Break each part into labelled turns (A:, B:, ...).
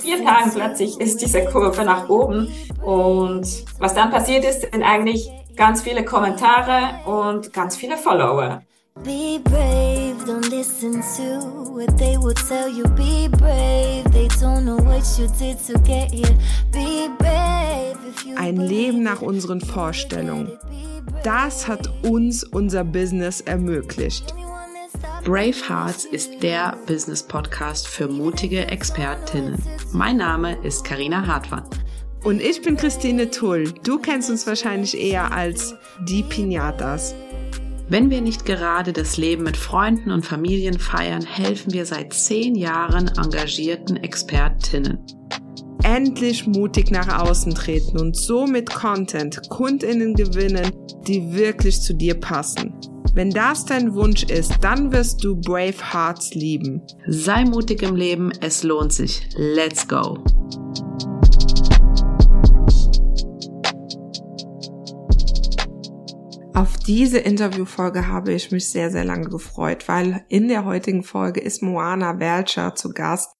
A: vier Tagen plötzlich ist diese Kurve nach oben und was dann passiert ist, sind eigentlich ganz viele Kommentare und ganz viele Follower. Be brave, don't listen to what they will tell you. Be brave, they don't know what you did to get here. Be brave.
B: Ein Leben nach unseren Vorstellungen. Das hat uns unser Business ermöglicht.
C: Brave Hearts ist der Business Podcast für mutige Expertinnen. Mein Name ist Karina Hartmann.
B: Und ich bin Christine Tull. Du kennst uns wahrscheinlich eher als die Pinatas.
C: Wenn wir nicht gerade das Leben mit Freunden und Familien feiern, helfen wir seit zehn Jahren engagierten Expertinnen.
B: Endlich mutig nach außen treten und so mit Content Kundinnen gewinnen, die wirklich zu dir passen. Wenn das dein Wunsch ist, dann wirst du Brave Hearts lieben.
C: Sei mutig im Leben, es lohnt sich. Let's go!
B: Auf diese Interviewfolge habe ich mich sehr, sehr lange gefreut, weil in der heutigen Folge ist Moana Welcher zu Gast,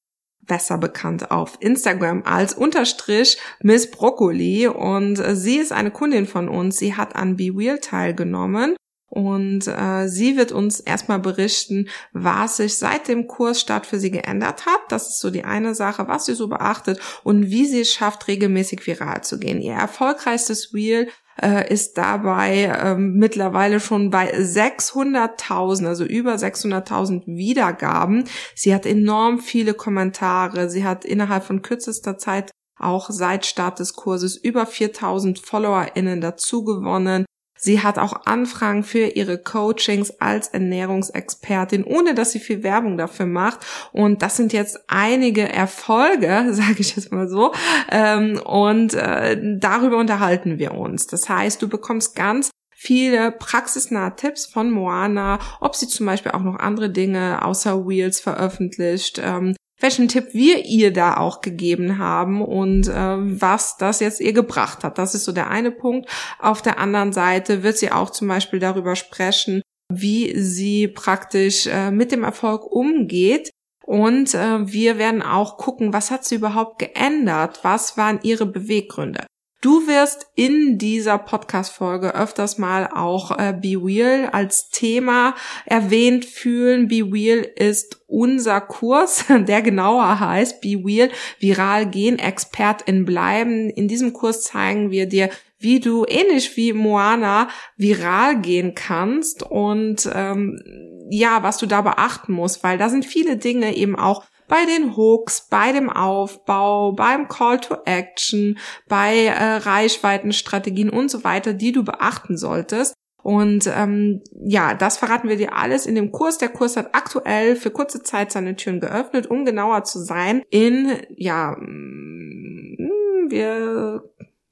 B: besser bekannt auf Instagram als Unterstrich Miss Broccoli und sie ist eine Kundin von uns. Sie hat an Be Real teilgenommen und äh, sie wird uns erstmal berichten, was sich seit dem Kursstart für sie geändert hat. Das ist so die eine Sache, was sie so beachtet und wie sie es schafft, regelmäßig viral zu gehen. Ihr erfolgreichstes Reel äh, ist dabei ähm, mittlerweile schon bei 600.000, also über 600.000 Wiedergaben. Sie hat enorm viele Kommentare. Sie hat innerhalb von kürzester Zeit auch seit Start des Kurses über 4000 FollowerInnen dazu gewonnen. Sie hat auch Anfragen für ihre Coachings als Ernährungsexpertin, ohne dass sie viel Werbung dafür macht. Und das sind jetzt einige Erfolge, sage ich jetzt mal so. Ähm, und äh, darüber unterhalten wir uns. Das heißt, du bekommst ganz viele praxisnahe Tipps von Moana, ob sie zum Beispiel auch noch andere Dinge außer Wheels veröffentlicht, ähm, welchen Tipp wir ihr da auch gegeben haben und äh, was das jetzt ihr gebracht hat. Das ist so der eine Punkt. Auf der anderen Seite wird sie auch zum Beispiel darüber sprechen, wie sie praktisch äh, mit dem Erfolg umgeht. Und äh, wir werden auch gucken, was hat sie überhaupt geändert? Was waren ihre Beweggründe? Du wirst in dieser Podcast-Folge öfters mal auch äh, Be Real als Thema erwähnt fühlen. Be Real ist unser Kurs, der genauer heißt Be Real, viral gehen, Expertin bleiben. In diesem Kurs zeigen wir dir, wie du ähnlich wie Moana viral gehen kannst und ähm, ja, was du da beachten musst, weil da sind viele Dinge eben auch bei den Hooks, bei dem Aufbau, beim Call to Action, bei äh, Reichweitenstrategien und so weiter, die du beachten solltest. Und ähm, ja, das verraten wir dir alles in dem Kurs. Der Kurs hat aktuell für kurze Zeit seine Türen geöffnet, um genauer zu sein. In ja, mm, wir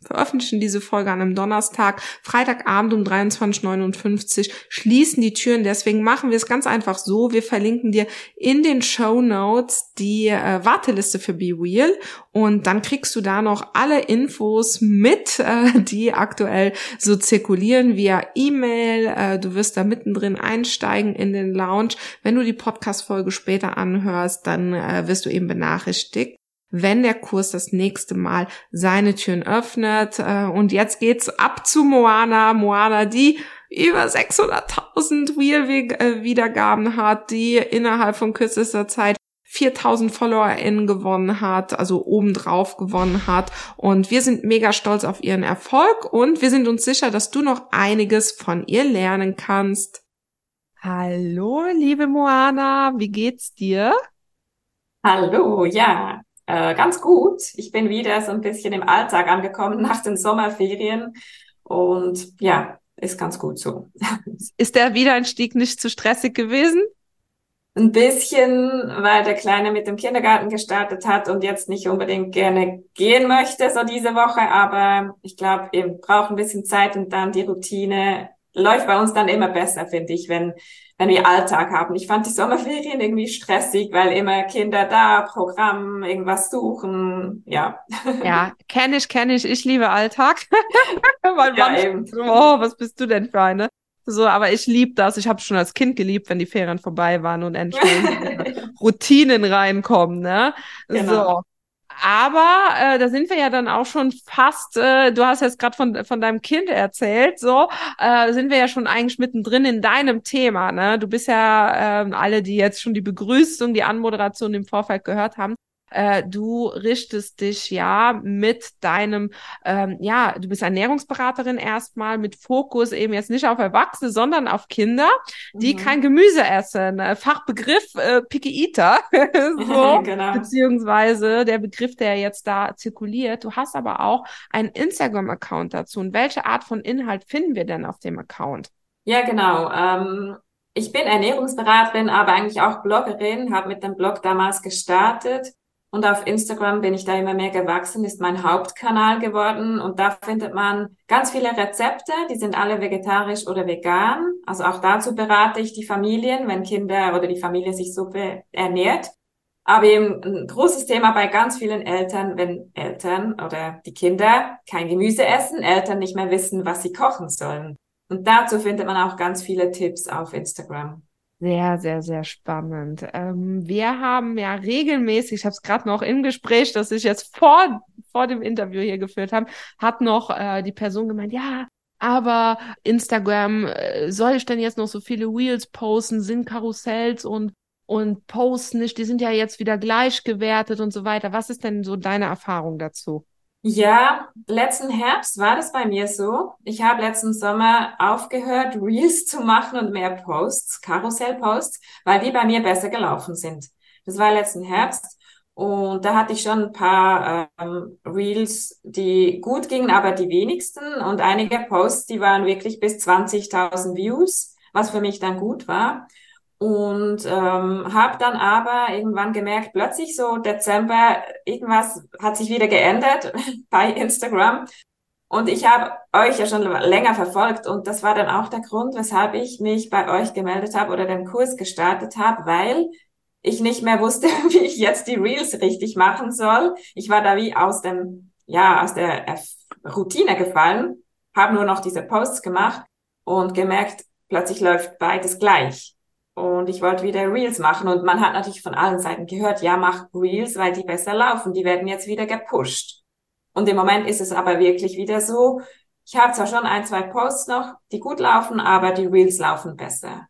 B: veröffentlichen diese Folge an einem Donnerstag. Freitagabend um 23.59 schließen die Türen. Deswegen machen wir es ganz einfach so. Wir verlinken dir in den Show Notes die äh, Warteliste für Be Real und dann kriegst du da noch alle Infos mit, äh, die aktuell so zirkulieren via E-Mail. Äh, du wirst da mittendrin einsteigen in den Lounge. Wenn du die Podcast-Folge später anhörst, dann äh, wirst du eben benachrichtigt wenn der Kurs das nächste Mal seine Türen öffnet. Äh, und jetzt geht's ab zu Moana. Moana, die über 600.000 Wheel-Wiedergaben hat, die innerhalb von kürzester Zeit 4000 FollowerInnen gewonnen hat, also obendrauf gewonnen hat. Und wir sind mega stolz auf ihren Erfolg und wir sind uns sicher, dass du noch einiges von ihr lernen kannst. Hallo, liebe Moana, wie geht's dir?
A: Hallo, ja, äh, ganz gut. Ich bin wieder so ein bisschen im Alltag angekommen nach den Sommerferien und ja, ist ganz gut so.
B: Ist der Wiedereinstieg nicht zu stressig gewesen?
A: Ein bisschen, weil der Kleine mit dem Kindergarten gestartet hat und jetzt nicht unbedingt gerne gehen möchte, so diese Woche. Aber ich glaube, ihr braucht ein bisschen Zeit und dann die Routine läuft bei uns dann immer besser, finde ich, wenn, wenn wir Alltag haben. Ich fand die Sommerferien irgendwie stressig, weil immer Kinder da, Programm, irgendwas suchen, ja.
B: Ja, kenne ich, kenne ich. Ich liebe Alltag. mein ja, eben. oh, was bist du denn für eine? So, aber ich lieb das. Ich habe schon als Kind geliebt, wenn die Ferien vorbei waren und endlich Routinen reinkommen, ne? Genau. So. Aber äh, da sind wir ja dann auch schon fast, äh, du hast jetzt gerade von, von deinem Kind erzählt, so, äh, sind wir ja schon eigentlich mittendrin in deinem Thema. Ne? Du bist ja, äh, alle, die jetzt schon die Begrüßung, die Anmoderation im Vorfeld gehört haben, äh, du richtest dich ja mit deinem, ähm, ja, du bist Ernährungsberaterin erstmal mit Fokus eben jetzt nicht auf Erwachsene, sondern auf Kinder, die mhm. kein Gemüse essen. Äh, Fachbegriff äh, Picky Eater, so, genau. beziehungsweise der Begriff, der jetzt da zirkuliert. Du hast aber auch einen Instagram-Account dazu. Und welche Art von Inhalt finden wir denn auf dem Account?
A: Ja, genau. Ähm ich bin Ernährungsberaterin, aber eigentlich auch Bloggerin, habe mit dem Blog damals gestartet und auf Instagram bin ich da immer mehr gewachsen, ist mein Hauptkanal geworden. Und da findet man ganz viele Rezepte, die sind alle vegetarisch oder vegan. Also auch dazu berate ich die Familien, wenn Kinder oder die Familie sich so ernährt. Aber eben ein großes Thema bei ganz vielen Eltern, wenn Eltern oder die Kinder kein Gemüse essen, Eltern nicht mehr wissen, was sie kochen sollen. Und dazu findet man auch ganz viele Tipps auf Instagram.
B: Sehr, sehr, sehr spannend. Ähm, wir haben ja regelmäßig, ich habe es gerade noch im Gespräch, das ich jetzt vor, vor dem Interview hier geführt habe, hat noch äh, die Person gemeint, ja, aber Instagram, äh, soll ich denn jetzt noch so viele Wheels posten, sind Karussells und und Posts nicht, die sind ja jetzt wieder gleichgewertet und so weiter. Was ist denn so deine Erfahrung dazu?
A: Ja, letzten Herbst war das bei mir so. Ich habe letzten Sommer aufgehört, Reels zu machen und mehr Posts, Karussell-Posts, weil die bei mir besser gelaufen sind. Das war letzten Herbst und da hatte ich schon ein paar ähm, Reels, die gut gingen, aber die wenigsten und einige Posts, die waren wirklich bis 20.000 Views, was für mich dann gut war. Und ähm, habe dann aber irgendwann gemerkt, plötzlich so Dezember, irgendwas hat sich wieder geändert bei Instagram. Und ich habe euch ja schon länger verfolgt und das war dann auch der Grund, weshalb ich mich bei euch gemeldet habe oder den Kurs gestartet habe, weil ich nicht mehr wusste, wie ich jetzt die Reels richtig machen soll. Ich war da wie aus dem, ja, aus der Routine gefallen, habe nur noch diese Posts gemacht und gemerkt, plötzlich läuft beides gleich. Und ich wollte wieder Reels machen. Und man hat natürlich von allen Seiten gehört, ja, mach Reels, weil die besser laufen. Die werden jetzt wieder gepusht. Und im Moment ist es aber wirklich wieder so. Ich habe zwar schon ein, zwei Posts noch, die gut laufen, aber die Reels laufen besser.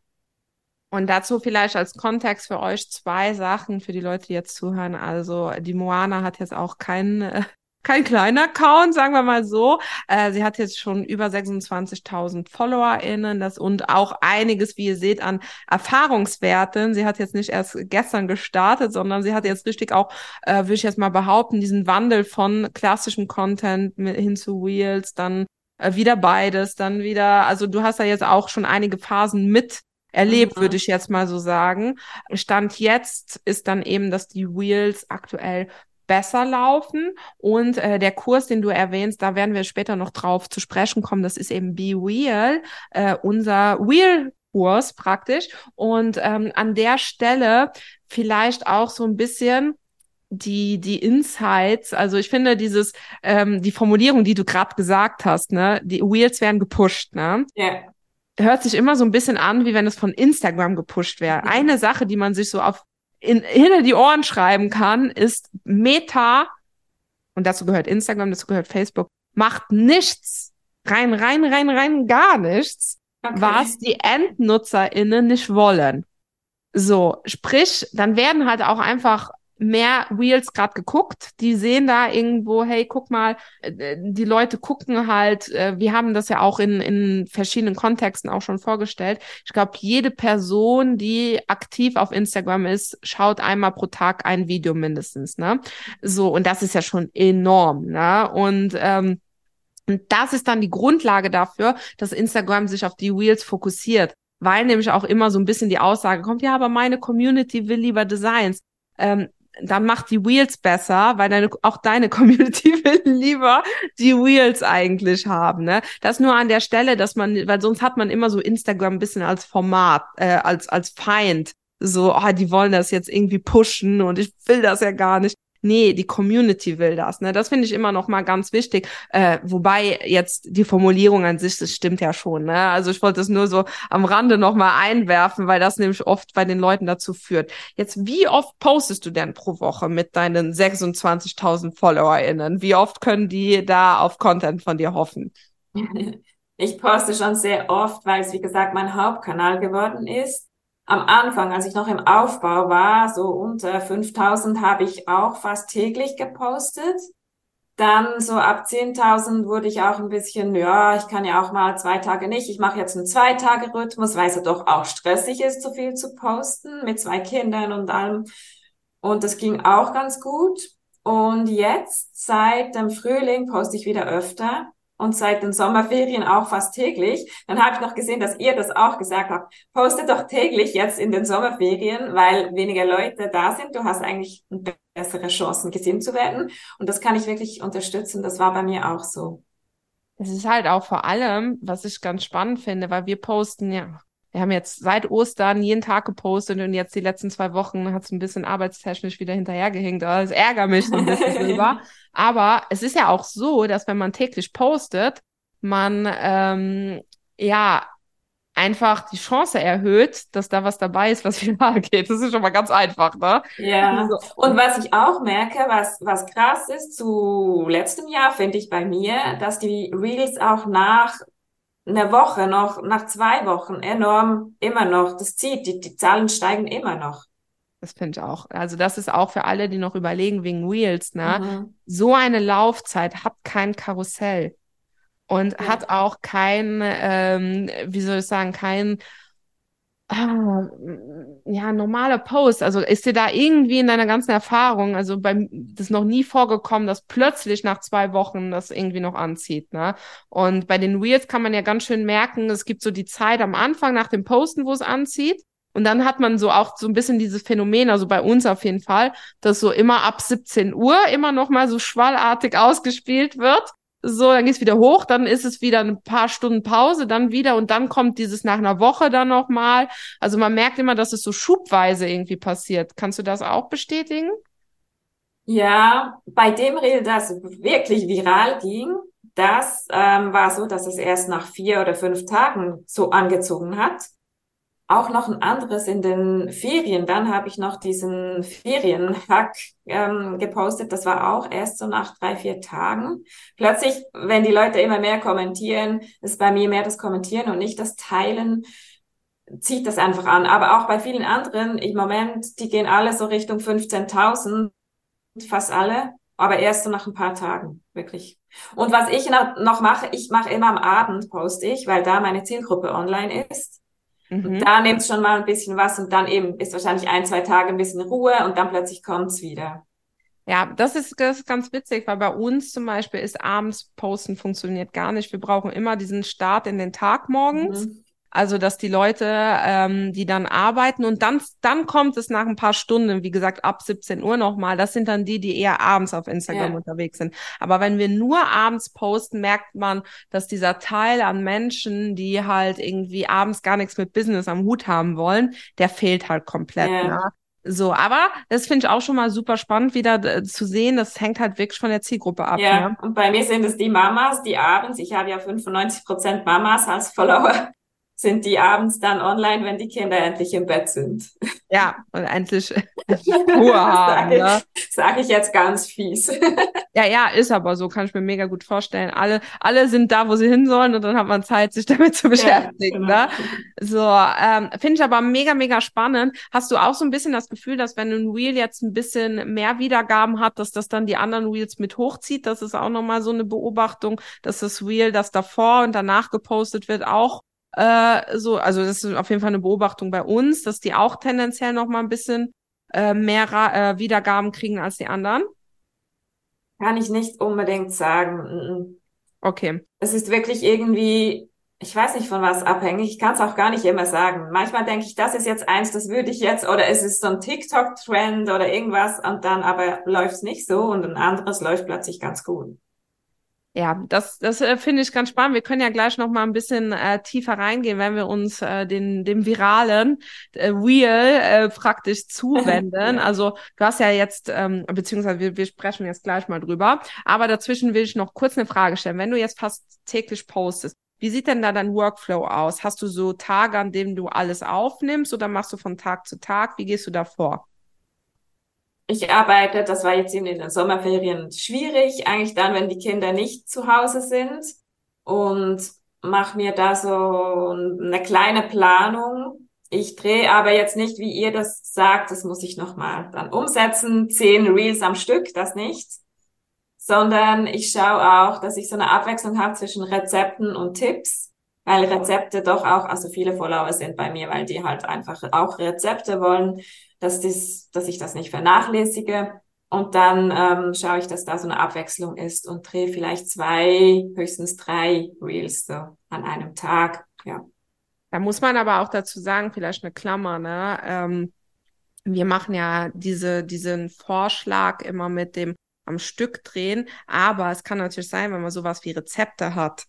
B: Und dazu vielleicht als Kontext für euch zwei Sachen für die Leute, die jetzt zuhören. Also die Moana hat jetzt auch keinen äh, kein kleiner Account, sagen wir mal so. Äh, sie hat jetzt schon über 26.000 FollowerInnen das, und auch einiges, wie ihr seht, an Erfahrungswerten. Sie hat jetzt nicht erst gestern gestartet, sondern sie hat jetzt richtig auch, äh, würde ich jetzt mal behaupten, diesen Wandel von klassischem Content hin zu Wheels, dann äh, wieder beides, dann wieder, also du hast ja jetzt auch schon einige Phasen mit erlebt, mhm. würde ich jetzt mal so sagen. Stand jetzt ist dann eben, dass die Wheels aktuell besser laufen. Und äh, der Kurs, den du erwähnst, da werden wir später noch drauf zu sprechen kommen. Das ist eben Be Real, äh, unser Real Kurs praktisch. Und ähm, an der Stelle vielleicht auch so ein bisschen die die Insights, also ich finde dieses ähm, die Formulierung, die du gerade gesagt hast, ne, die Wheels werden gepusht, ne? Ja. Yeah. Hört sich immer so ein bisschen an, wie wenn es von Instagram gepusht wäre. Eine Sache, die man sich so auf in, hinter die Ohren schreiben kann, ist Meta, und dazu gehört Instagram, dazu gehört Facebook, macht nichts, rein, rein, rein, rein gar nichts, okay. was die EndnutzerInnen nicht wollen. So, sprich, dann werden halt auch einfach mehr Reels gerade geguckt. Die sehen da irgendwo, hey, guck mal, äh, die Leute gucken halt, äh, wir haben das ja auch in, in verschiedenen Kontexten auch schon vorgestellt. Ich glaube, jede Person, die aktiv auf Instagram ist, schaut einmal pro Tag ein Video mindestens, ne? So, und das ist ja schon enorm, ne? Und ähm, das ist dann die Grundlage dafür, dass Instagram sich auf die Reels fokussiert weil nämlich auch immer so ein bisschen die Aussage kommt, ja, aber meine Community will lieber Designs. Ähm, dann macht die Wheels besser, weil deine, auch deine Community will lieber die Wheels eigentlich haben. Ne? Das nur an der Stelle, dass man, weil sonst hat man immer so Instagram ein bisschen als Format, äh, als, als Feind. So, oh, die wollen das jetzt irgendwie pushen und ich will das ja gar nicht. Nee, die Community will das. Ne? Das finde ich immer noch mal ganz wichtig. Äh, wobei jetzt die Formulierung an sich, das stimmt ja schon. Ne? Also ich wollte es nur so am Rande noch mal einwerfen, weil das nämlich oft bei den Leuten dazu führt. Jetzt, wie oft postest du denn pro Woche mit deinen 26.000 FollowerInnen? Wie oft können die da auf Content von dir hoffen?
A: Ich poste schon sehr oft, weil es, wie gesagt, mein Hauptkanal geworden ist. Am Anfang, als ich noch im Aufbau war, so unter 5000 habe ich auch fast täglich gepostet. Dann so ab 10.000 wurde ich auch ein bisschen, ja, ich kann ja auch mal zwei Tage nicht. Ich mache jetzt einen Zwei-Tage-Rhythmus, weil es ja doch auch stressig ist, so viel zu posten mit zwei Kindern und allem. Und das ging auch ganz gut. Und jetzt, seit dem Frühling, poste ich wieder öfter und seit den Sommerferien auch fast täglich. Dann habe ich noch gesehen, dass ihr das auch gesagt habt. Poste doch täglich jetzt in den Sommerferien, weil weniger Leute da sind. Du hast eigentlich bessere Chancen, gesehen zu werden. Und das kann ich wirklich unterstützen. Das war bei mir auch so.
B: Es ist halt auch vor allem, was ich ganz spannend finde, weil wir posten ja wir haben jetzt seit Ostern jeden Tag gepostet und jetzt die letzten zwei Wochen hat es ein bisschen arbeitstechnisch wieder hinterhergehängt. Das ärgert mich so ein bisschen drüber. Aber es ist ja auch so, dass wenn man täglich postet, man ähm, ja einfach die Chance erhöht, dass da was dabei ist, was viral geht. Das ist schon mal ganz einfach, ne?
A: Ja. Also, und was ich auch merke, was, was krass ist zu letztem Jahr, finde ich bei mir, dass die Reels auch nach eine Woche noch, nach zwei Wochen enorm immer noch. Das zieht, die, die Zahlen steigen immer noch.
B: Das finde ich auch. Also das ist auch für alle, die noch überlegen wegen Wheels, ne? Mhm. So eine Laufzeit hat kein Karussell und ja. hat auch kein, ähm, wie soll ich sagen, kein ah, ja, normaler Post. Also ist dir da irgendwie in deiner ganzen Erfahrung, also beim das noch nie vorgekommen, dass plötzlich nach zwei Wochen das irgendwie noch anzieht, ne? Und bei den Reels kann man ja ganz schön merken, es gibt so die Zeit am Anfang nach dem Posten, wo es anzieht. Und dann hat man so auch so ein bisschen dieses Phänomen, also bei uns auf jeden Fall, dass so immer ab 17 Uhr immer noch mal so schwallartig ausgespielt wird so, dann geht's wieder hoch, dann ist es wieder ein paar Stunden Pause, dann wieder und dann kommt dieses nach einer Woche dann nochmal. Also man merkt immer, dass es so schubweise irgendwie passiert. Kannst du das auch bestätigen?
A: Ja, bei dem Reel, das wirklich viral ging, das ähm, war so, dass es erst nach vier oder fünf Tagen so angezogen hat auch noch ein anderes in den Ferien. Dann habe ich noch diesen Ferienhack ähm, gepostet. Das war auch erst so nach drei, vier Tagen. Plötzlich, wenn die Leute immer mehr kommentieren, ist bei mir mehr das Kommentieren und nicht das Teilen, zieht das einfach an. Aber auch bei vielen anderen im Moment, die gehen alle so Richtung 15.000, fast alle. Aber erst so nach ein paar Tagen, wirklich. Und was ich noch mache, ich mache immer am Abend, poste ich, weil da meine Zielgruppe online ist. Mhm. Da nimmt schon mal ein bisschen was und dann eben ist wahrscheinlich ein, zwei Tage ein bisschen Ruhe und dann plötzlich kommt's wieder.
B: Ja, das ist, das ist ganz witzig, weil bei uns zum Beispiel ist abends Posten funktioniert gar nicht. Wir brauchen immer diesen Start in den Tag morgens. Mhm. Also, dass die Leute, ähm, die dann arbeiten und dann, dann kommt es nach ein paar Stunden, wie gesagt, ab 17 Uhr nochmal. Das sind dann die, die eher abends auf Instagram ja. unterwegs sind. Aber wenn wir nur abends posten, merkt man, dass dieser Teil an Menschen, die halt irgendwie abends gar nichts mit Business am Hut haben wollen, der fehlt halt komplett. Ja. Ne? So, aber das finde ich auch schon mal super spannend, wieder äh, zu sehen. Das hängt halt wirklich von der Zielgruppe ab.
A: Ja, ne? und bei mir sind es die Mamas, die abends, ich habe ja 95 Prozent Mamas als Follower, sind die abends dann online, wenn die Kinder endlich im Bett sind.
B: Ja, und endlich Ruhe haben. Sage
A: ne? sag ich jetzt ganz fies.
B: ja, ja, ist aber so, kann ich mir mega gut vorstellen. Alle, alle sind da, wo sie hin sollen und dann hat man Zeit, sich damit zu beschäftigen. Ja, genau. ne? So, ähm, finde ich aber mega, mega spannend. Hast du auch so ein bisschen das Gefühl, dass wenn ein Reel jetzt ein bisschen mehr Wiedergaben hat, dass das dann die anderen Reels mit hochzieht? Das ist auch nochmal so eine Beobachtung, dass das Reel, das davor und danach gepostet wird, auch äh, so, also das ist auf jeden Fall eine Beobachtung bei uns, dass die auch tendenziell noch mal ein bisschen äh, mehr äh, Wiedergaben kriegen als die anderen.
A: Kann ich nicht unbedingt sagen.
B: Okay.
A: Es ist wirklich irgendwie, ich weiß nicht von was abhängig. Ich kann es auch gar nicht immer sagen. Manchmal denke ich, das ist jetzt eins, das würde ich jetzt, oder es ist so ein TikTok-Trend oder irgendwas und dann aber läuft es nicht so und ein anderes läuft plötzlich ganz gut.
B: Ja, das, das äh, finde ich ganz spannend. Wir können ja gleich noch mal ein bisschen äh, tiefer reingehen, wenn wir uns äh, den dem viralen äh, Wheel äh, praktisch zuwenden. ja. Also du hast ja jetzt, ähm, beziehungsweise wir, wir sprechen jetzt gleich mal drüber. Aber dazwischen will ich noch kurz eine Frage stellen. Wenn du jetzt fast täglich postest, wie sieht denn da dein Workflow aus? Hast du so Tage, an denen du alles aufnimmst oder machst du von Tag zu Tag? Wie gehst du da vor?
A: Ich arbeite, das war jetzt eben in den Sommerferien schwierig, eigentlich dann, wenn die Kinder nicht zu Hause sind und mache mir da so eine kleine Planung. Ich drehe aber jetzt nicht, wie ihr das sagt, das muss ich nochmal dann umsetzen, zehn Reels am Stück, das nicht, sondern ich schaue auch, dass ich so eine Abwechslung habe zwischen Rezepten und Tipps, weil Rezepte doch auch, also viele Follower sind bei mir, weil die halt einfach auch Rezepte wollen dass, das, dass ich das nicht vernachlässige. Und dann ähm, schaue ich, dass da so eine Abwechslung ist und drehe vielleicht zwei, höchstens drei Reels so an einem Tag. Ja.
B: Da muss man aber auch dazu sagen, vielleicht eine Klammer, ne? Ähm, wir machen ja diese, diesen Vorschlag immer mit dem am Stück drehen, aber es kann natürlich sein, wenn man sowas wie Rezepte hat,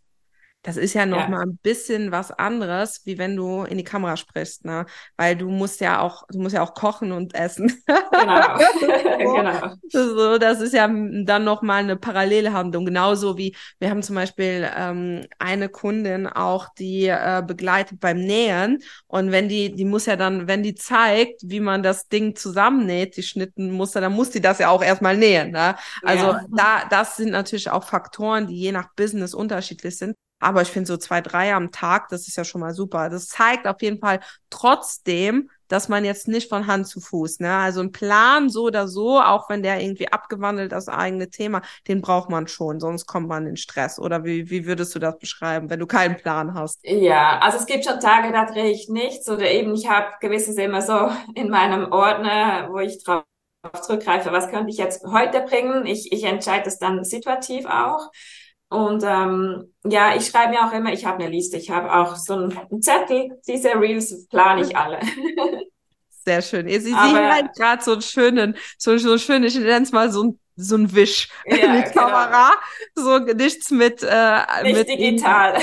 B: das ist ja noch ja. mal ein bisschen was anderes, wie wenn du in die Kamera sprichst, ne? Weil du musst ja auch, du musst ja auch kochen und essen. Genau. genau. So, das ist ja dann noch mal eine Parallelhandlung. Genauso wie wir haben zum Beispiel ähm, eine Kundin auch, die äh, begleitet beim Nähen und wenn die, die muss ja dann, wenn die zeigt, wie man das Ding zusammennäht, die Schnittenmuster, dann muss die das ja auch erstmal nähen. Ne? Also ja. da, das sind natürlich auch Faktoren, die je nach Business unterschiedlich sind. Aber ich finde so zwei, drei am Tag, das ist ja schon mal super. Das zeigt auf jeden Fall trotzdem, dass man jetzt nicht von Hand zu Fuß, ne? Also ein Plan so oder so, auch wenn der irgendwie abgewandelt das eigene Thema, den braucht man schon, sonst kommt man in Stress. Oder wie, wie würdest du das beschreiben, wenn du keinen Plan hast?
A: Ja, also es gibt schon Tage, da drehe ich nichts oder eben ich habe gewisses immer so in meinem Ordner, wo ich drauf zurückgreife, was könnte ich jetzt heute bringen. Ich, ich entscheide es dann situativ auch. Und ähm, ja, ich schreibe mir auch immer, ich habe eine Liste, ich habe auch so einen Zettel, diese Reels plane ich alle.
B: Sehr schön. Sie sehen halt gerade so einen schönen, so, so schön, ich nenne es mal so ein so ein Wisch ja, mit genau. Kamera, so nichts mit äh,
A: nicht mit digital.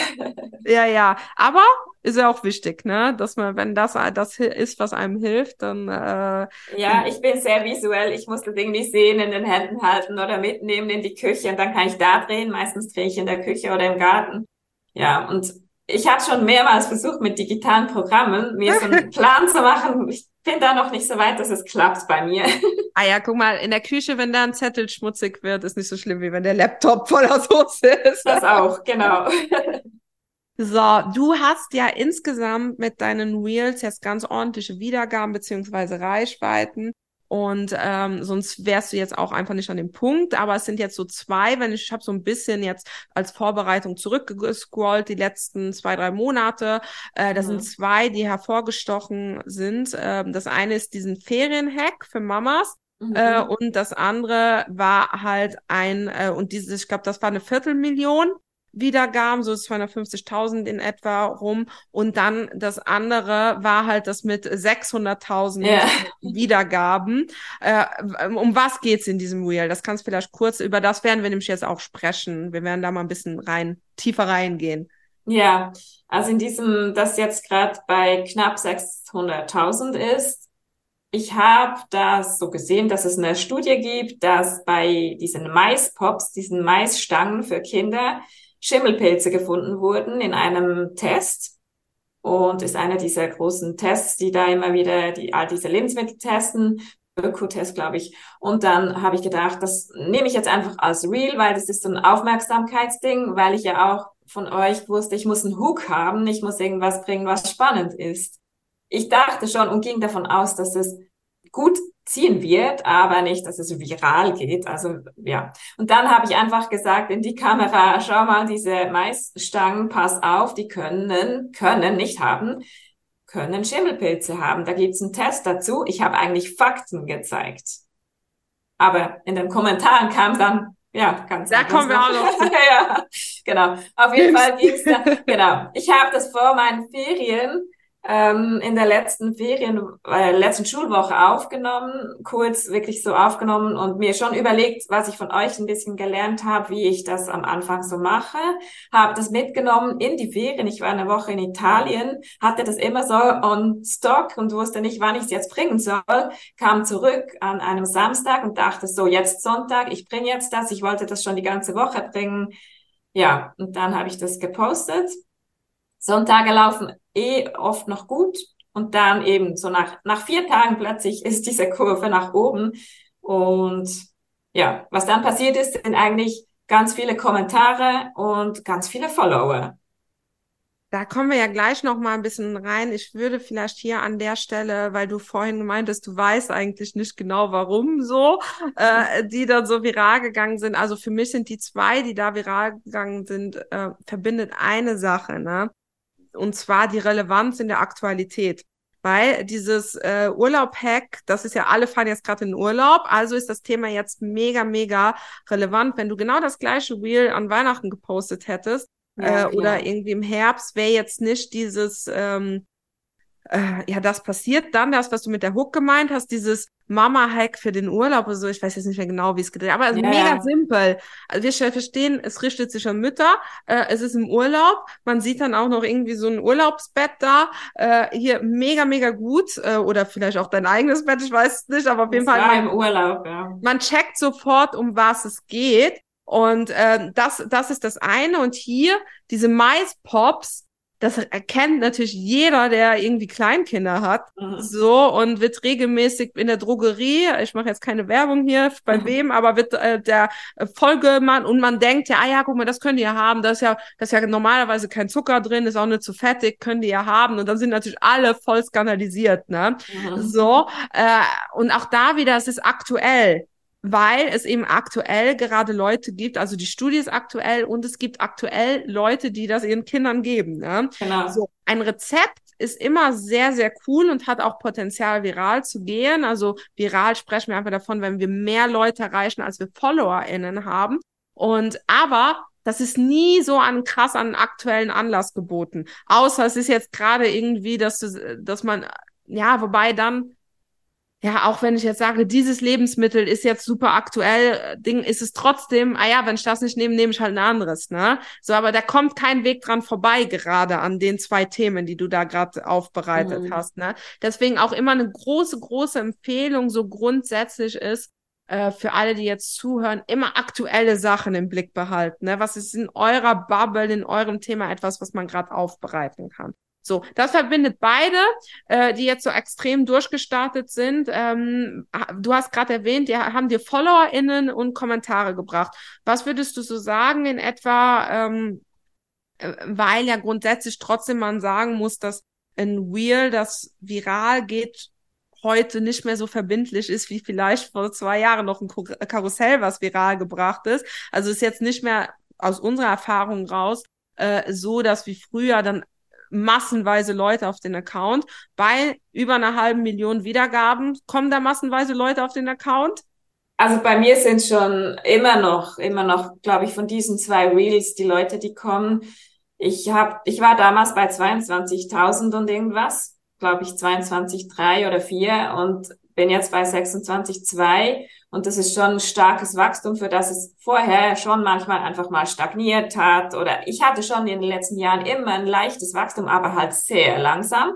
B: Ja, ja, aber ist ja auch wichtig, ne, dass man, wenn das das ist, was einem hilft, dann äh,
A: ja, ich bin sehr visuell. Ich muss das irgendwie sehen, in den Händen halten oder mitnehmen in die Küche und dann kann ich da drehen. Meistens drehe ich in der Küche oder im Garten. Ja, und ich habe schon mehrmals versucht, mit digitalen Programmen mir so einen Plan zu machen. Ich bin da noch nicht so weit, dass es klappt bei mir.
B: Ah ja, guck mal, in der Küche, wenn da ein Zettel schmutzig wird, ist nicht so schlimm, wie wenn der Laptop voller Soße ist.
A: Das auch, genau.
B: So, du hast ja insgesamt mit deinen Reels jetzt ganz ordentliche Wiedergaben beziehungsweise Reichweiten. Und ähm, sonst wärst du jetzt auch einfach nicht an dem Punkt. Aber es sind jetzt so zwei, wenn ich, ich habe so ein bisschen jetzt als Vorbereitung zurückgescrollt, die letzten zwei, drei Monate. Äh, das mhm. sind zwei, die hervorgestochen sind. Ähm, das eine ist diesen Ferienhack für Mamas. Mhm. Äh, und das andere war halt ein, äh, und dieses, ich glaube, das war eine Viertelmillion. Wiedergaben, so 250.000 in etwa rum. Und dann das andere war halt das mit 600.000 yeah. Wiedergaben. Äh, um was geht's in diesem Reel? Das kannst du vielleicht kurz, über das werden wir nämlich jetzt auch sprechen. Wir werden da mal ein bisschen rein, tiefer reingehen.
A: Ja, also in diesem, das jetzt gerade bei knapp 600.000 ist, ich habe das so gesehen, dass es eine Studie gibt, dass bei diesen Maispops, diesen Maisstangen für Kinder, Schimmelpilze gefunden wurden in einem Test. Und ist einer dieser großen Tests, die da immer wieder die, all diese Lebensmittel testen. Ökotest, glaube ich. Und dann habe ich gedacht, das nehme ich jetzt einfach als Real, weil das ist so ein Aufmerksamkeitsding, weil ich ja auch von euch wusste, ich muss einen Hook haben, ich muss irgendwas bringen, was spannend ist. Ich dachte schon und ging davon aus, dass es gut ziehen wird, aber nicht, dass es viral geht. Also ja. Und dann habe ich einfach gesagt in die Kamera, schau mal, diese Maisstangen, pass auf, die können, können nicht haben, können Schimmelpilze haben. Da gibt's einen Test dazu. Ich habe eigentlich Fakten gezeigt. Aber in den Kommentaren kam dann, ja, ganz
B: Da kommen wir auch noch.
A: ja, genau. Auf jeden Fall ging's da, genau. Ich habe das vor meinen Ferien ähm, in der letzten Ferien, äh, letzten Schulwoche aufgenommen, kurz wirklich so aufgenommen und mir schon überlegt, was ich von euch ein bisschen gelernt habe, wie ich das am Anfang so mache. Habe das mitgenommen in die Ferien. Ich war eine Woche in Italien, hatte das immer so on stock und wusste nicht, wann ich es jetzt bringen soll. Kam zurück an einem Samstag und dachte so, jetzt Sonntag, ich bringe jetzt das. Ich wollte das schon die ganze Woche bringen. Ja, und dann habe ich das gepostet. Sonntage laufen eh oft noch gut. Und dann eben so nach, nach vier Tagen plötzlich ist diese Kurve nach oben. Und ja, was dann passiert ist, sind eigentlich ganz viele Kommentare und ganz viele Follower.
B: Da kommen wir ja gleich noch mal ein bisschen rein. Ich würde vielleicht hier an der Stelle, weil du vorhin gemeint hast, du weißt eigentlich nicht genau, warum so, äh, die dann so viral gegangen sind. Also für mich sind die zwei, die da viral gegangen sind, äh, verbindet eine Sache, ne? Und zwar die Relevanz in der Aktualität. Weil dieses äh, Urlaub-Hack, das ist ja, alle fahren jetzt gerade in Urlaub, also ist das Thema jetzt mega, mega relevant. Wenn du genau das gleiche Reel an Weihnachten gepostet hättest ja, äh, oder irgendwie im Herbst, wäre jetzt nicht dieses ähm, äh, ja, das passiert dann, das, was du mit der Hook gemeint hast, dieses Mama-Hack für den Urlaub oder so, ich weiß jetzt nicht mehr genau, wie es gedreht aber es ist yeah. mega simpel. Also wir verstehen, es richtet sich an Mütter, äh, es ist im Urlaub, man sieht dann auch noch irgendwie so ein Urlaubsbett da, äh, hier mega, mega gut, äh, oder vielleicht auch dein eigenes Bett, ich weiß es nicht, aber auf jeden Fall.
A: Man, im Urlaub, ja.
B: Man checkt sofort, um was es geht. Und äh, das, das ist das eine. Und hier, diese Mais-Pops, das erkennt natürlich jeder, der irgendwie Kleinkinder hat, mhm. so und wird regelmäßig in der Drogerie, ich mache jetzt keine Werbung hier bei mhm. wem, aber wird äh, der äh, Folgemann und man denkt ja, ah ja, guck mal, das können die ja haben, das ist ja, das ist ja normalerweise kein Zucker drin, ist auch nicht zu fettig, können die ja haben und dann sind natürlich alle voll skandalisiert, ne? Mhm. So äh, und auch da wieder, es ist aktuell weil es eben aktuell gerade Leute gibt, also die Studie ist aktuell und es gibt aktuell Leute, die das ihren Kindern geben. Ne? Genau. So, ein Rezept ist immer sehr, sehr cool und hat auch Potenzial, viral zu gehen. Also viral sprechen wir einfach davon, wenn wir mehr Leute erreichen, als wir FollowerInnen haben. Und aber das ist nie so an krass an aktuellen Anlass geboten. Außer es ist jetzt gerade irgendwie, dass du, dass man, ja, wobei dann ja, auch wenn ich jetzt sage, dieses Lebensmittel ist jetzt super aktuell, äh, Ding, ist es trotzdem, ah ja, wenn ich das nicht nehme, nehme ich halt ein anderes, ne? So, aber da kommt kein Weg dran vorbei, gerade an den zwei Themen, die du da gerade aufbereitet mhm. hast, ne? Deswegen auch immer eine große, große Empfehlung, so grundsätzlich ist, äh, für alle, die jetzt zuhören, immer aktuelle Sachen im Blick behalten. Ne? Was ist in eurer Bubble, in eurem Thema etwas, was man gerade aufbereiten kann? So, das verbindet beide, äh, die jetzt so extrem durchgestartet sind. Ähm, du hast gerade erwähnt, die haben dir FollowerInnen und Kommentare gebracht. Was würdest du so sagen in etwa, ähm, äh, weil ja grundsätzlich trotzdem man sagen muss, dass ein Wheel, das viral geht, heute nicht mehr so verbindlich ist, wie vielleicht vor zwei Jahren noch ein Karussell, was viral gebracht ist. Also ist jetzt nicht mehr aus unserer Erfahrung raus äh, so, dass wie früher dann massenweise Leute auf den Account. Bei über einer halben Million Wiedergaben kommen da massenweise Leute auf den Account.
A: Also bei mir sind schon immer noch, immer noch, glaube ich, von diesen zwei Reels die Leute, die kommen. Ich hab, ich war damals bei 22.000 und irgendwas, glaube ich 22,3 oder 4 und bin jetzt bei 26,2 und das ist schon ein starkes Wachstum, für das es vorher schon manchmal einfach mal stagniert hat. Oder ich hatte schon in den letzten Jahren immer ein leichtes Wachstum, aber halt sehr langsam.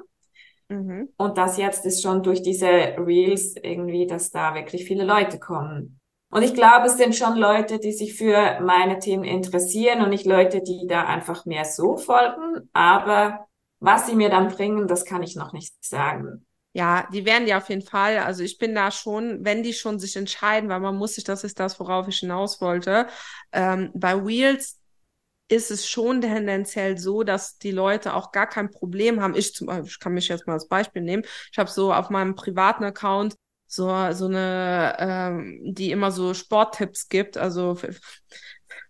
A: Mhm. Und das jetzt ist schon durch diese Reels irgendwie, dass da wirklich viele Leute kommen. Und ich glaube, es sind schon Leute, die sich für meine Themen interessieren und nicht Leute, die da einfach mehr so folgen. Aber was sie mir dann bringen, das kann ich noch nicht sagen.
B: Ja, die werden ja auf jeden Fall. Also ich bin da schon, wenn die schon sich entscheiden, weil man muss sich, das ist das, worauf ich hinaus wollte. Ähm, bei Wheels ist es schon tendenziell so, dass die Leute auch gar kein Problem haben. Ich zum Beispiel, ich kann mich jetzt mal als Beispiel nehmen. Ich habe so auf meinem privaten Account so so eine, ähm, die immer so Sporttipps gibt. Also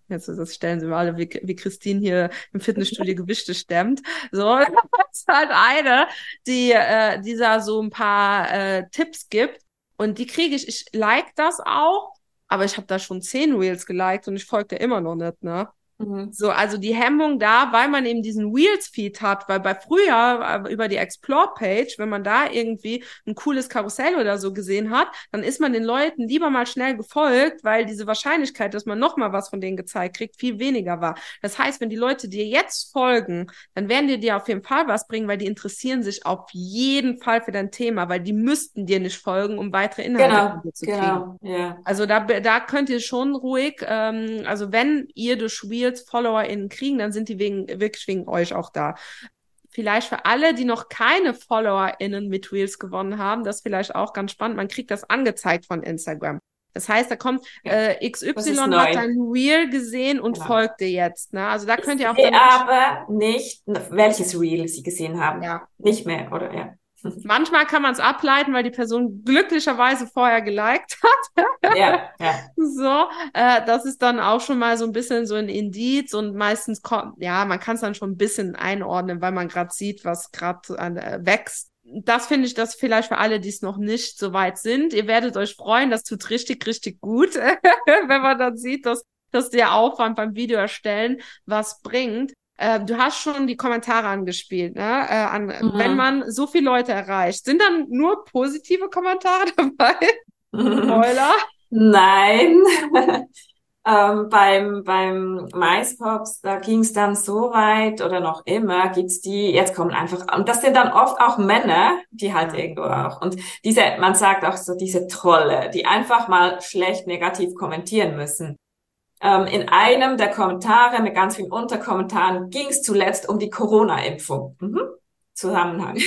B: Jetzt das stellen sie mal alle, wie, wie Christine hier im Fitnessstudio Gewichte stemmt. So, das ist halt eine, die äh, dieser so ein paar äh, Tipps gibt. Und die kriege ich, ich like das auch, aber ich habe da schon zehn Reels geliked und ich folge der immer noch nicht, ne? Mhm. So, also die Hemmung da, weil man eben diesen Wheels-Feed hat, weil bei früher äh, über die Explore-Page, wenn man da irgendwie ein cooles Karussell oder so gesehen hat, dann ist man den Leuten lieber mal schnell gefolgt, weil diese Wahrscheinlichkeit, dass man nochmal was von denen gezeigt kriegt, viel weniger war. Das heißt, wenn die Leute dir jetzt folgen, dann werden die dir auf jeden Fall was bringen, weil die interessieren sich auf jeden Fall für dein Thema, weil die müssten dir nicht folgen, um weitere Inhalte
A: genau, zu kriegen. Genau, ja.
B: Also da, da könnt ihr schon ruhig, ähm, also wenn ihr durch Wheels Reels FollowerInnen kriegen, dann sind die wegen, wirklich wegen euch auch da. Vielleicht für alle, die noch keine FollowerInnen mit Reels gewonnen haben, das ist vielleicht auch ganz spannend. Man kriegt das angezeigt von Instagram. Das heißt, da kommt äh, XY hat ein Reel gesehen und genau. folgt dir jetzt. Ne? Also da könnt ihr auch.
A: Dann aber nicht, welches Reel sie gesehen haben. Ja. Nicht mehr, oder? Ja.
B: Manchmal kann man es ableiten, weil die Person glücklicherweise vorher geliked hat.
A: ja, ja.
B: So, äh, das ist dann auch schon mal so ein bisschen so ein Indiz und meistens kommt, ja, man kann es dann schon ein bisschen einordnen, weil man gerade sieht, was gerade äh, wächst. Das finde ich das vielleicht für alle, die es noch nicht so weit sind. Ihr werdet euch freuen, das tut richtig, richtig gut, wenn man dann sieht, dass, dass der Aufwand beim Video erstellen was bringt. Äh, du hast schon die Kommentare angespielt, ne? Äh, an, mhm. Wenn man so viele Leute erreicht, sind dann nur positive Kommentare dabei? Spoiler?
A: Nein. ähm, beim beim MySpops, da ging es dann so weit oder noch immer gibt's die, jetzt kommen einfach, und das sind dann oft auch Männer, die halt ja. irgendwo auch, und diese, man sagt auch so diese Trolle, die einfach mal schlecht negativ kommentieren müssen. Ähm, in einem der Kommentare mit ganz vielen Unterkommentaren ging es zuletzt um die Corona-Impfung. Mhm. Zusammenhang.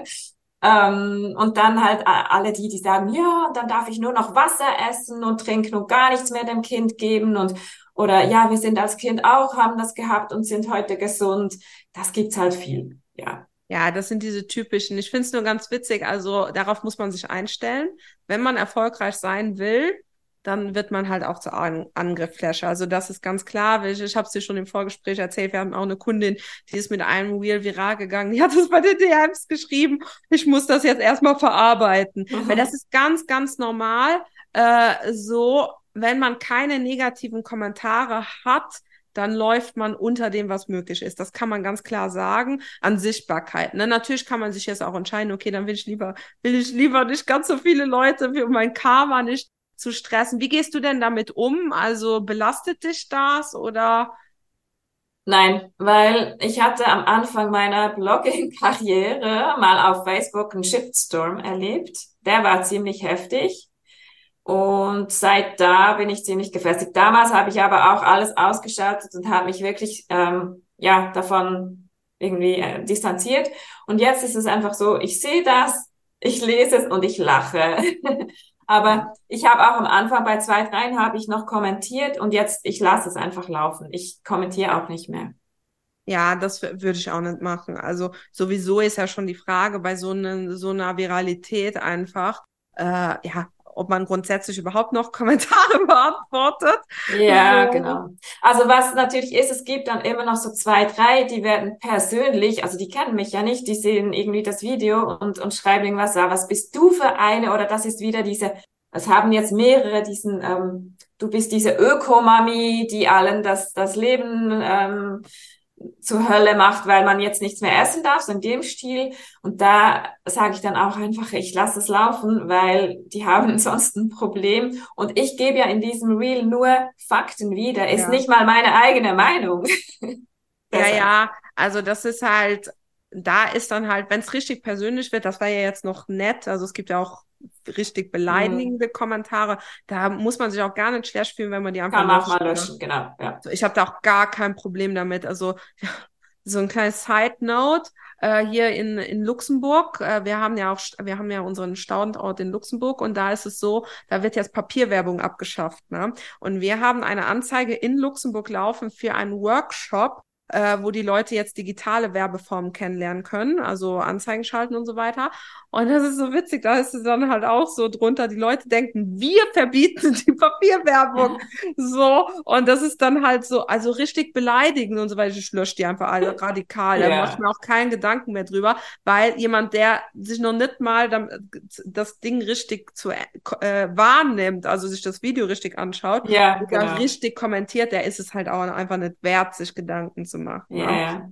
A: ähm, und dann halt alle die, die sagen, ja, dann darf ich nur noch Wasser essen und trinken und gar nichts mehr dem Kind geben und oder ja, wir sind als Kind auch, haben das gehabt und sind heute gesund. Das gibt's halt viel, ja.
B: Ja, das sind diese typischen. Ich finde es nur ganz witzig. Also darauf muss man sich einstellen. Wenn man erfolgreich sein will, dann wird man halt auch zur An Angriffsfläche. Also das ist ganz klar. Ich, ich habe es dir schon im Vorgespräch erzählt, wir haben auch eine Kundin, die ist mit einem Wheel viral gegangen, die hat das bei den DMs geschrieben. Ich muss das jetzt erstmal verarbeiten. Mhm. Weil das ist ganz, ganz normal. Äh, so, wenn man keine negativen Kommentare hat, dann läuft man unter dem, was möglich ist. Das kann man ganz klar sagen. An Sichtbarkeit. Ne? Natürlich kann man sich jetzt auch entscheiden, okay, dann will ich lieber, will ich lieber nicht ganz so viele Leute für mein Karma nicht zu stressen. Wie gehst du denn damit um? Also belastet dich das oder?
A: Nein, weil ich hatte am Anfang meiner Blogging-Karriere mal auf Facebook einen Shitstorm erlebt. Der war ziemlich heftig. Und seit da bin ich ziemlich gefestigt. Damals habe ich aber auch alles ausgeschaltet und habe mich wirklich ähm, ja davon irgendwie äh, distanziert. Und jetzt ist es einfach so, ich sehe das, ich lese es und ich lache. Aber ich habe auch am Anfang bei zwei, dreien habe ich noch kommentiert und jetzt, ich lasse es einfach laufen. Ich kommentiere auch nicht mehr.
B: Ja, das würde ich auch nicht machen. Also sowieso ist ja schon die Frage bei so, ne, so einer Viralität einfach, äh, ja, ob man grundsätzlich überhaupt noch Kommentare beantwortet.
A: Ja, genau. Also was natürlich ist, es gibt dann immer noch so zwei, drei, die werden persönlich, also die kennen mich ja nicht, die sehen irgendwie das Video und, und schreiben irgendwas, ah, was bist du für eine? Oder das ist wieder diese, es haben jetzt mehrere diesen, ähm, du bist diese Ökomami, die allen das, das Leben ähm, zur Hölle macht, weil man jetzt nichts mehr essen darf, so in dem Stil. Und da sage ich dann auch einfach, ich lasse es laufen, weil die haben sonst ein Problem. Und ich gebe ja in diesem Reel nur Fakten wieder, ist ja. nicht mal meine eigene Meinung.
B: ja, ja, also das ist halt, da ist dann halt, wenn es richtig persönlich wird, das war ja jetzt noch nett, also es gibt ja auch richtig beleidigende mhm. Kommentare. Da muss man sich auch gar nicht schwer spielen, wenn man die einfach
A: Kann auch mal löschen, genau. Ja.
B: Ich habe da auch gar kein Problem damit. Also so ein kleines Side Note äh, hier in in Luxemburg. Äh, wir haben ja auch wir haben ja unseren Standort in Luxemburg und da ist es so, da wird jetzt Papierwerbung abgeschafft. Ne? Und wir haben eine Anzeige in Luxemburg laufen für einen Workshop äh, wo die Leute jetzt digitale Werbeformen kennenlernen können, also Anzeigen schalten und so weiter. Und das ist so witzig, da ist es dann halt auch so drunter, die Leute denken, wir verbieten die Papierwerbung. so, und das ist dann halt so, also richtig beleidigend und so weiter. Ich lösche die einfach alle radikal. Da ja. mache ich mir auch keinen Gedanken mehr drüber, weil jemand, der sich noch nicht mal das Ding richtig zu äh, wahrnimmt, also sich das Video richtig anschaut,
A: ja, genau.
B: richtig kommentiert, der ist es halt auch einfach nicht wert, sich Gedanken zu machen.
A: Ja, ja.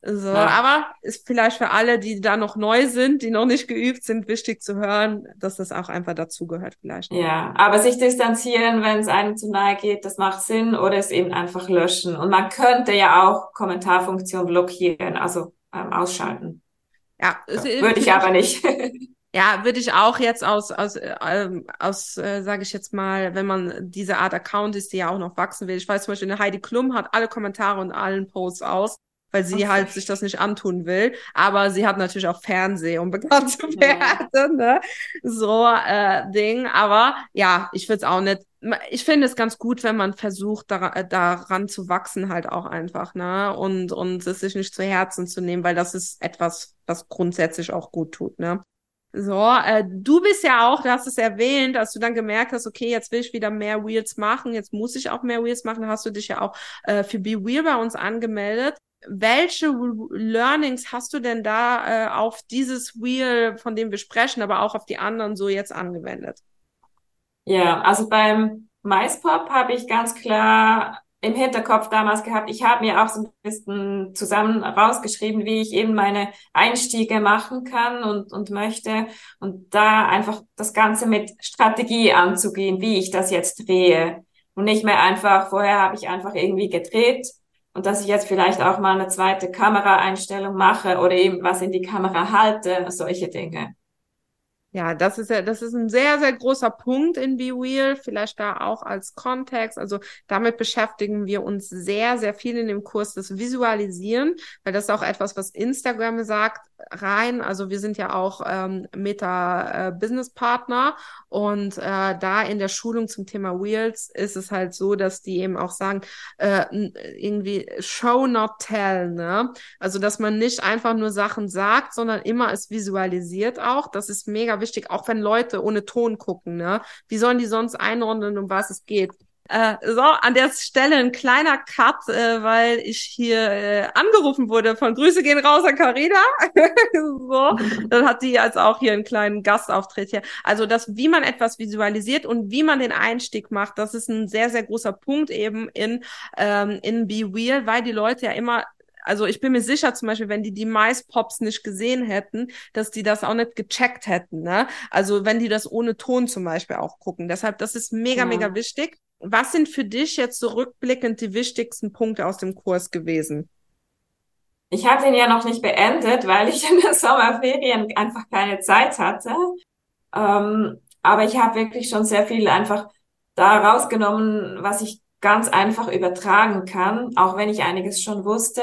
B: So, ja. aber ist vielleicht für alle, die da noch neu sind, die noch nicht geübt sind, wichtig zu hören, dass das auch einfach dazugehört vielleicht.
A: Ja, aber sich distanzieren, wenn es einem zu nahe geht, das macht Sinn oder es eben einfach löschen. Und man könnte ja auch Kommentarfunktion blockieren, also ähm, ausschalten.
B: Ja,
A: so, würde ich aber nicht.
B: Ja, würde ich auch jetzt aus, aus, ähm, aus äh, sage ich jetzt mal, wenn man diese Art Account ist, die ja auch noch wachsen will. Ich weiß zum Beispiel, eine Heidi Klum hat alle Kommentare und allen Posts aus weil sie okay. halt sich das nicht antun will. Aber sie hat natürlich auch Fernsehen, um bekannt zu werden, ne? So äh, Ding. Aber ja, ich würde es auch nicht. Ich finde es ganz gut, wenn man versucht, daran, äh, daran zu wachsen, halt auch einfach, ne? Und, und es sich nicht zu Herzen zu nehmen, weil das ist etwas, was grundsätzlich auch gut tut, ne? So, äh, du bist ja auch, du hast es erwähnt, als du dann gemerkt hast, okay, jetzt will ich wieder mehr Wheels machen, jetzt muss ich auch mehr Wheels machen, hast du dich ja auch äh, für Be Wheel bei uns angemeldet welche Learnings hast du denn da äh, auf dieses Wheel, von dem wir sprechen, aber auch auf die anderen so jetzt angewendet?
A: Ja, also beim MySpop habe ich ganz klar im Hinterkopf damals gehabt, ich habe mir auch so ein bisschen zusammen rausgeschrieben, wie ich eben meine Einstiege machen kann und, und möchte. Und da einfach das Ganze mit Strategie anzugehen, wie ich das jetzt drehe. Und nicht mehr einfach, vorher habe ich einfach irgendwie gedreht und dass ich jetzt vielleicht auch mal eine zweite Kameraeinstellung mache oder eben was in die Kamera halte, solche Dinge.
B: Ja, das ist ja, das ist ein sehr, sehr großer Punkt in Be Real, vielleicht da auch als Kontext. Also damit beschäftigen wir uns sehr, sehr viel in dem Kurs, das Visualisieren, weil das ist auch etwas, was Instagram sagt, rein. Also wir sind ja auch ähm, Meta äh, Business Partner und äh, da in der Schulung zum Thema Wheels ist es halt so, dass die eben auch sagen, äh, irgendwie Show not tell, ne? Also dass man nicht einfach nur Sachen sagt, sondern immer es visualisiert auch. Das ist mega wichtig, auch wenn Leute ohne Ton gucken, ne? Wie sollen die sonst einordnen, um was es geht? Äh, so, an der Stelle ein kleiner Cut, äh, weil ich hier äh, angerufen wurde von Grüße gehen raus an Carina. so, dann hat die jetzt auch hier einen kleinen Gastauftritt hier. Also das, wie man etwas visualisiert und wie man den Einstieg macht, das ist ein sehr, sehr großer Punkt eben in, ähm, in Be Real, weil die Leute ja immer also ich bin mir sicher, zum Beispiel, wenn die die Mais-Pops nicht gesehen hätten, dass die das auch nicht gecheckt hätten. Ne? Also wenn die das ohne Ton zum Beispiel auch gucken. Deshalb, das ist mega, ja. mega wichtig. Was sind für dich jetzt so rückblickend die wichtigsten Punkte aus dem Kurs gewesen?
A: Ich habe den ja noch nicht beendet, weil ich in der Sommerferien einfach keine Zeit hatte. Ähm, aber ich habe wirklich schon sehr viel einfach da rausgenommen, was ich ganz einfach übertragen kann, auch wenn ich einiges schon wusste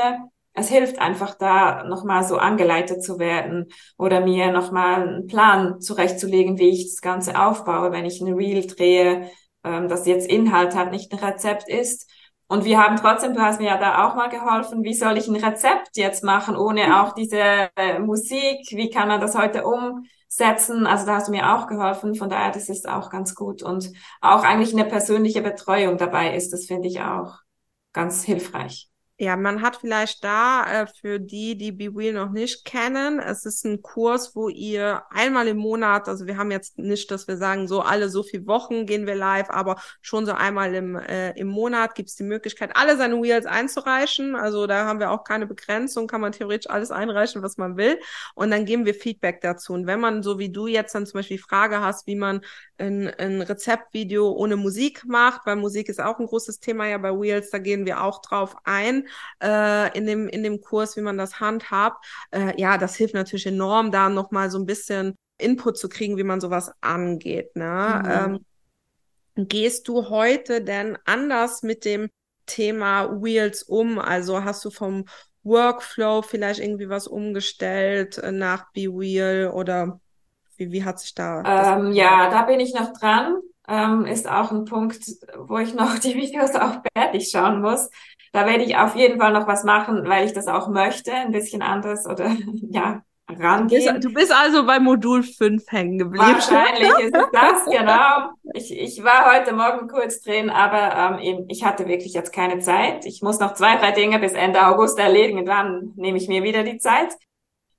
A: es hilft einfach da nochmal so angeleitet zu werden oder mir nochmal einen Plan zurechtzulegen, wie ich das Ganze aufbaue, wenn ich ein Reel drehe, ähm, das jetzt Inhalt hat, nicht ein Rezept ist. Und wir haben trotzdem, du hast mir ja da auch mal geholfen, wie soll ich ein Rezept jetzt machen, ohne auch diese äh, Musik, wie kann man das heute umsetzen? Also da hast du mir auch geholfen, von daher, das ist auch ganz gut. Und auch eigentlich eine persönliche Betreuung dabei ist, das finde ich auch ganz hilfreich.
B: Ja, man hat vielleicht da äh, für die, die Be Real noch nicht kennen, es ist ein Kurs, wo ihr einmal im Monat, also wir haben jetzt nicht, dass wir sagen, so alle so viele Wochen gehen wir live, aber schon so einmal im, äh, im Monat gibt es die Möglichkeit, alle seine Wheels einzureichen. Also da haben wir auch keine Begrenzung, kann man theoretisch alles einreichen, was man will. Und dann geben wir Feedback dazu. Und wenn man so wie du jetzt dann zum Beispiel die Frage hast, wie man ein, ein Rezeptvideo ohne Musik macht, weil Musik ist auch ein großes Thema ja bei Wheels, da gehen wir auch drauf ein äh, in, dem, in dem Kurs, wie man das handhabt. Äh, ja, das hilft natürlich enorm, da nochmal so ein bisschen Input zu kriegen, wie man sowas angeht. Ne? Mhm. Ähm, gehst du heute denn anders mit dem Thema Wheels um? Also hast du vom Workflow vielleicht irgendwie was umgestellt äh, nach Be Wheel oder wie, wie hat sich da?
A: Ähm, ja, da bin ich noch dran. ähm, ist auch ein Punkt, wo ich noch die Videos auch fertig schauen muss. Da werde ich auf jeden Fall noch was machen, weil ich das auch möchte, ein bisschen anders oder ja, rangehen.
B: Du bist, du bist also bei Modul 5 hängen geblieben.
A: Wahrscheinlich ist es das, genau. Ich, ich war heute Morgen kurz drin, aber ähm, eben, ich hatte wirklich jetzt keine Zeit. Ich muss noch zwei, drei Dinge bis Ende August erledigen, dann nehme ich mir wieder die Zeit.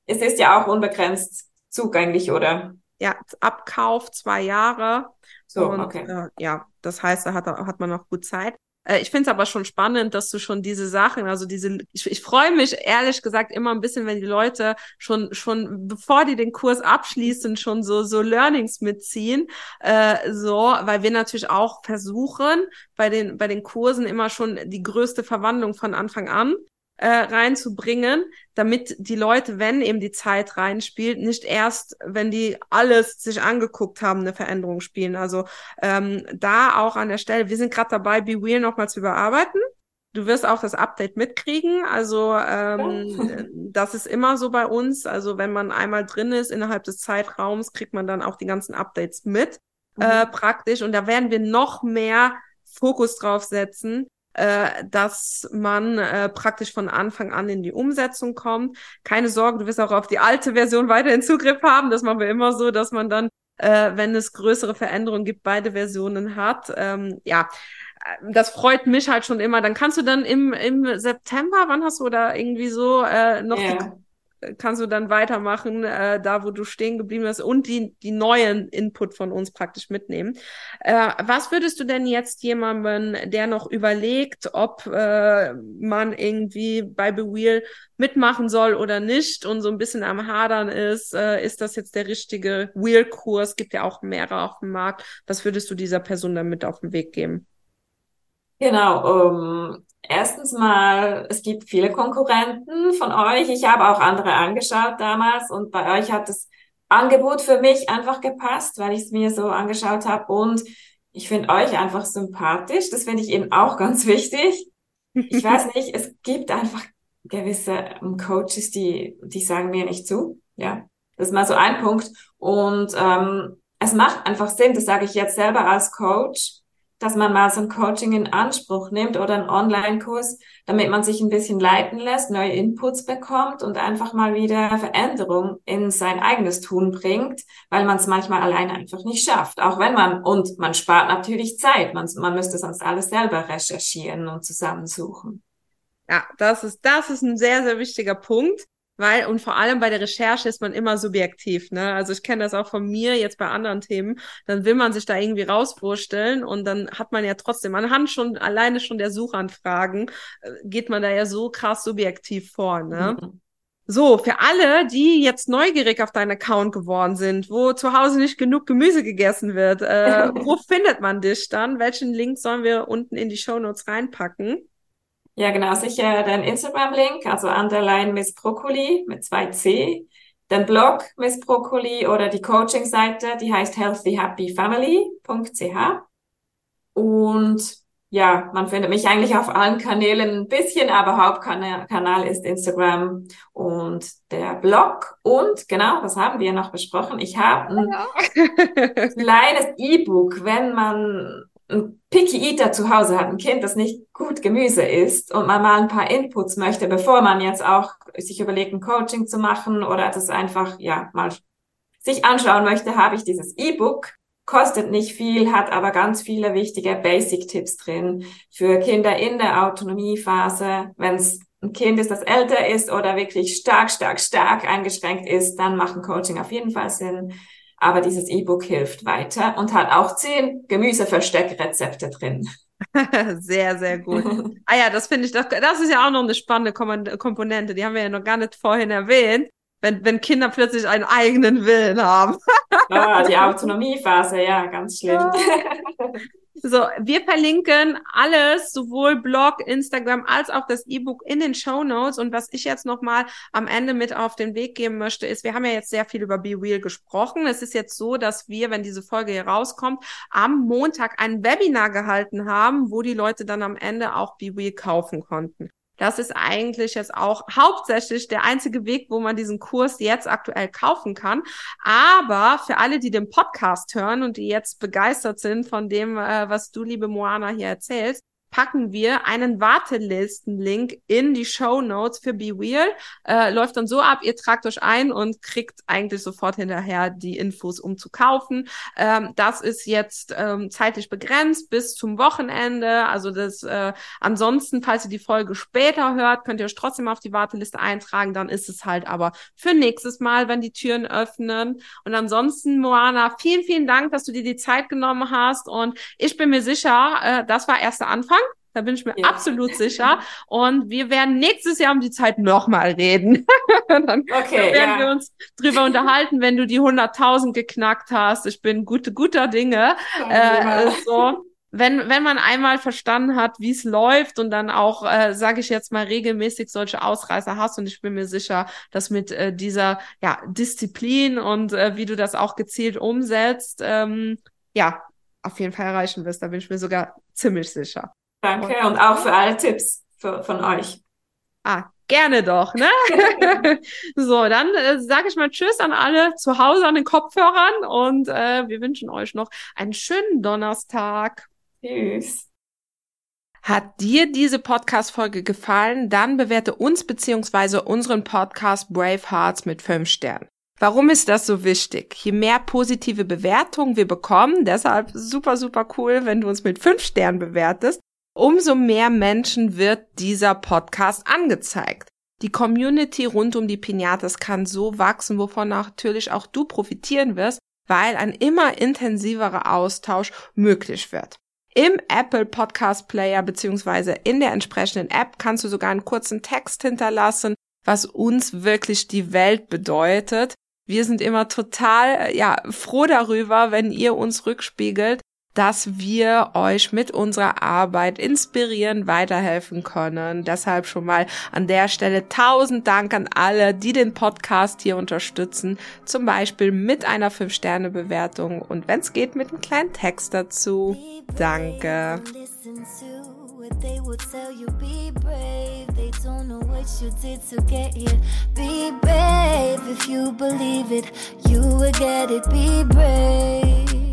A: Es ist ja auch unbegrenzt zugänglich, oder?
B: Ja, Abkauf zwei Jahre.
A: So, und, okay.
B: Äh, ja, das heißt, da hat, hat man noch gut Zeit. Äh, ich finde es aber schon spannend, dass du schon diese Sachen, also diese, ich, ich freue mich ehrlich gesagt immer ein bisschen, wenn die Leute schon, schon bevor die den Kurs abschließen, schon so, so Learnings mitziehen, äh, so, weil wir natürlich auch versuchen, bei den, bei den Kursen immer schon die größte Verwandlung von Anfang an äh, reinzubringen, damit die Leute, wenn eben die Zeit reinspielt, nicht erst, wenn die alles sich angeguckt haben, eine Veränderung spielen. Also ähm, da auch an der Stelle, wir sind gerade dabei, Be Real nochmal zu überarbeiten. Du wirst auch das Update mitkriegen. Also ähm, das ist immer so bei uns. Also wenn man einmal drin ist innerhalb des Zeitraums, kriegt man dann auch die ganzen Updates mit mhm. äh, praktisch. Und da werden wir noch mehr Fokus drauf setzen, äh, dass man äh, praktisch von Anfang an in die Umsetzung kommt. Keine Sorge, du wirst auch auf die alte Version weiterhin Zugriff haben. Das machen wir immer so, dass man dann, äh, wenn es größere Veränderungen gibt, beide Versionen hat. Ähm, ja, äh, das freut mich halt schon immer. Dann kannst du dann im, im September, wann hast du da irgendwie so äh, noch ja. die kannst du dann weitermachen, äh, da wo du stehen geblieben bist und die, die neuen Input von uns praktisch mitnehmen. Äh, was würdest du denn jetzt jemandem, der noch überlegt, ob äh, man irgendwie bei BeWheel mitmachen soll oder nicht und so ein bisschen am Hadern ist, äh, ist das jetzt der richtige Wheel-Kurs? Gibt ja auch mehrere auf dem Markt. Was würdest du dieser Person dann mit auf den Weg geben?
A: Genau, um, erstens mal, es gibt viele Konkurrenten von euch. Ich habe auch andere angeschaut damals und bei euch hat das Angebot für mich einfach gepasst, weil ich es mir so angeschaut habe und ich finde euch einfach sympathisch. Das finde ich eben auch ganz wichtig. Ich weiß nicht, es gibt einfach gewisse um, Coaches, die, die sagen mir nicht zu. Ja, das ist mal so ein Punkt. Und ähm, es macht einfach Sinn, das sage ich jetzt selber als Coach, dass man mal so ein Coaching in Anspruch nimmt oder einen Online-Kurs, damit man sich ein bisschen leiten lässt, neue Inputs bekommt und einfach mal wieder Veränderung in sein eigenes Tun bringt, weil man es manchmal alleine einfach nicht schafft. Auch wenn man, und man spart natürlich Zeit, man, man müsste sonst alles selber recherchieren und zusammensuchen.
B: Ja, das ist, das ist ein sehr, sehr wichtiger Punkt. Weil, und vor allem bei der Recherche ist man immer subjektiv, ne? Also ich kenne das auch von mir jetzt bei anderen Themen. Dann will man sich da irgendwie rausvorstellen und dann hat man ja trotzdem anhand schon, alleine schon der Suchanfragen, äh, geht man da ja so krass subjektiv vor, ne? Mhm. So, für alle, die jetzt neugierig auf deinen Account geworden sind, wo zu Hause nicht genug Gemüse gegessen wird, äh, wo findet man dich dann? Welchen Link sollen wir unten in die Show Notes reinpacken?
A: Ja, genau, sicher den Instagram-Link, also Underline Miss Broccoli mit zwei C, den Blog Miss Broccoli oder die Coaching-Seite, die heißt healthyhappyfamily.ch. Und ja, man findet mich eigentlich auf allen Kanälen ein bisschen, aber Hauptkanal ist Instagram und der Blog. Und genau, das haben wir noch besprochen. Ich habe ein ja. kleines E-Book, wenn man ein Picky Eater zu Hause hat, ein Kind, das nicht gut Gemüse isst und man mal ein paar Inputs möchte, bevor man jetzt auch sich überlegt, ein Coaching zu machen oder das einfach, ja, mal sich anschauen möchte, habe ich dieses E-Book. Kostet nicht viel, hat aber ganz viele wichtige Basic-Tipps drin für Kinder in der Autonomiephase. Wenn es ein Kind ist, das älter ist oder wirklich stark, stark, stark eingeschränkt ist, dann macht ein Coaching auf jeden Fall Sinn. Aber dieses E-Book hilft weiter und hat auch zehn Gemüseversteckrezepte drin.
B: sehr, sehr gut. ah ja, das finde ich, das, das ist ja auch noch eine spannende Komponente. Die haben wir ja noch gar nicht vorhin erwähnt. Wenn, wenn Kinder plötzlich einen eigenen Willen haben.
A: ah, die Autonomiephase, ja, ganz schlimm.
B: So, wir verlinken alles, sowohl Blog, Instagram als auch das E-Book in den Show Notes. Und was ich jetzt nochmal am Ende mit auf den Weg geben möchte, ist, wir haben ja jetzt sehr viel über Be Real gesprochen. Es ist jetzt so, dass wir, wenn diese Folge hier rauskommt, am Montag ein Webinar gehalten haben, wo die Leute dann am Ende auch Be Real kaufen konnten. Das ist eigentlich jetzt auch hauptsächlich der einzige Weg, wo man diesen Kurs jetzt aktuell kaufen kann. Aber für alle, die den Podcast hören und die jetzt begeistert sind von dem, äh, was du, liebe Moana, hier erzählst, packen wir einen Wartelistenlink in die Show Notes für Be Real. Äh, läuft dann so ab, ihr tragt euch ein und kriegt eigentlich sofort hinterher die Infos, um zu kaufen. Ähm, das ist jetzt ähm, zeitlich begrenzt bis zum Wochenende. Also das äh, ansonsten, falls ihr die Folge später hört, könnt ihr euch trotzdem auf die Warteliste eintragen. Dann ist es halt aber für nächstes Mal, wenn die Türen öffnen. Und ansonsten, Moana, vielen, vielen Dank, dass du dir die Zeit genommen hast. Und ich bin mir sicher, äh, das war erster Anfang. Da bin ich mir ja. absolut sicher. Und wir werden nächstes Jahr um die Zeit nochmal reden. dann, okay, dann werden ja. wir uns drüber unterhalten, wenn du die 100.000 geknackt hast. Ich bin gute, guter Dinge. Äh, so wenn, wenn man einmal verstanden hat, wie es läuft und dann auch, äh, sage ich jetzt mal, regelmäßig solche Ausreißer hast und ich bin mir sicher, dass mit äh, dieser ja, Disziplin und äh, wie du das auch gezielt umsetzt, ähm, ja, auf jeden Fall erreichen wirst. Da bin ich mir sogar ziemlich sicher.
A: Danke und auch für alle Tipps für, von euch.
B: Ah, gerne doch, ne? so, dann äh, sage ich mal Tschüss an alle zu Hause an den Kopfhörern und äh, wir wünschen euch noch einen schönen Donnerstag.
A: Tschüss.
B: Hat dir diese Podcast-Folge gefallen? Dann bewerte uns beziehungsweise unseren Podcast Brave Hearts mit fünf Sternen. Warum ist das so wichtig? Je mehr positive Bewertungen wir bekommen, deshalb super, super cool, wenn du uns mit fünf Sternen bewertest, umso mehr Menschen wird dieser Podcast angezeigt. Die Community rund um die Pinatas kann so wachsen, wovon natürlich auch du profitieren wirst, weil ein immer intensiverer Austausch möglich wird. Im Apple Podcast Player beziehungsweise in der entsprechenden App kannst du sogar einen kurzen Text hinterlassen, was uns wirklich die Welt bedeutet. Wir sind immer total ja froh darüber, wenn ihr uns rückspiegelt, dass wir euch mit unserer Arbeit inspirieren, weiterhelfen können. Deshalb schon mal an der Stelle tausend Dank an alle, die den Podcast hier unterstützen, zum Beispiel mit einer 5-Sterne-Bewertung und wenn es geht, mit einem kleinen Text dazu. Danke. they will tell you be brave. They don't know what you did to get here. Be brave if you believe it, you will get it. Be brave.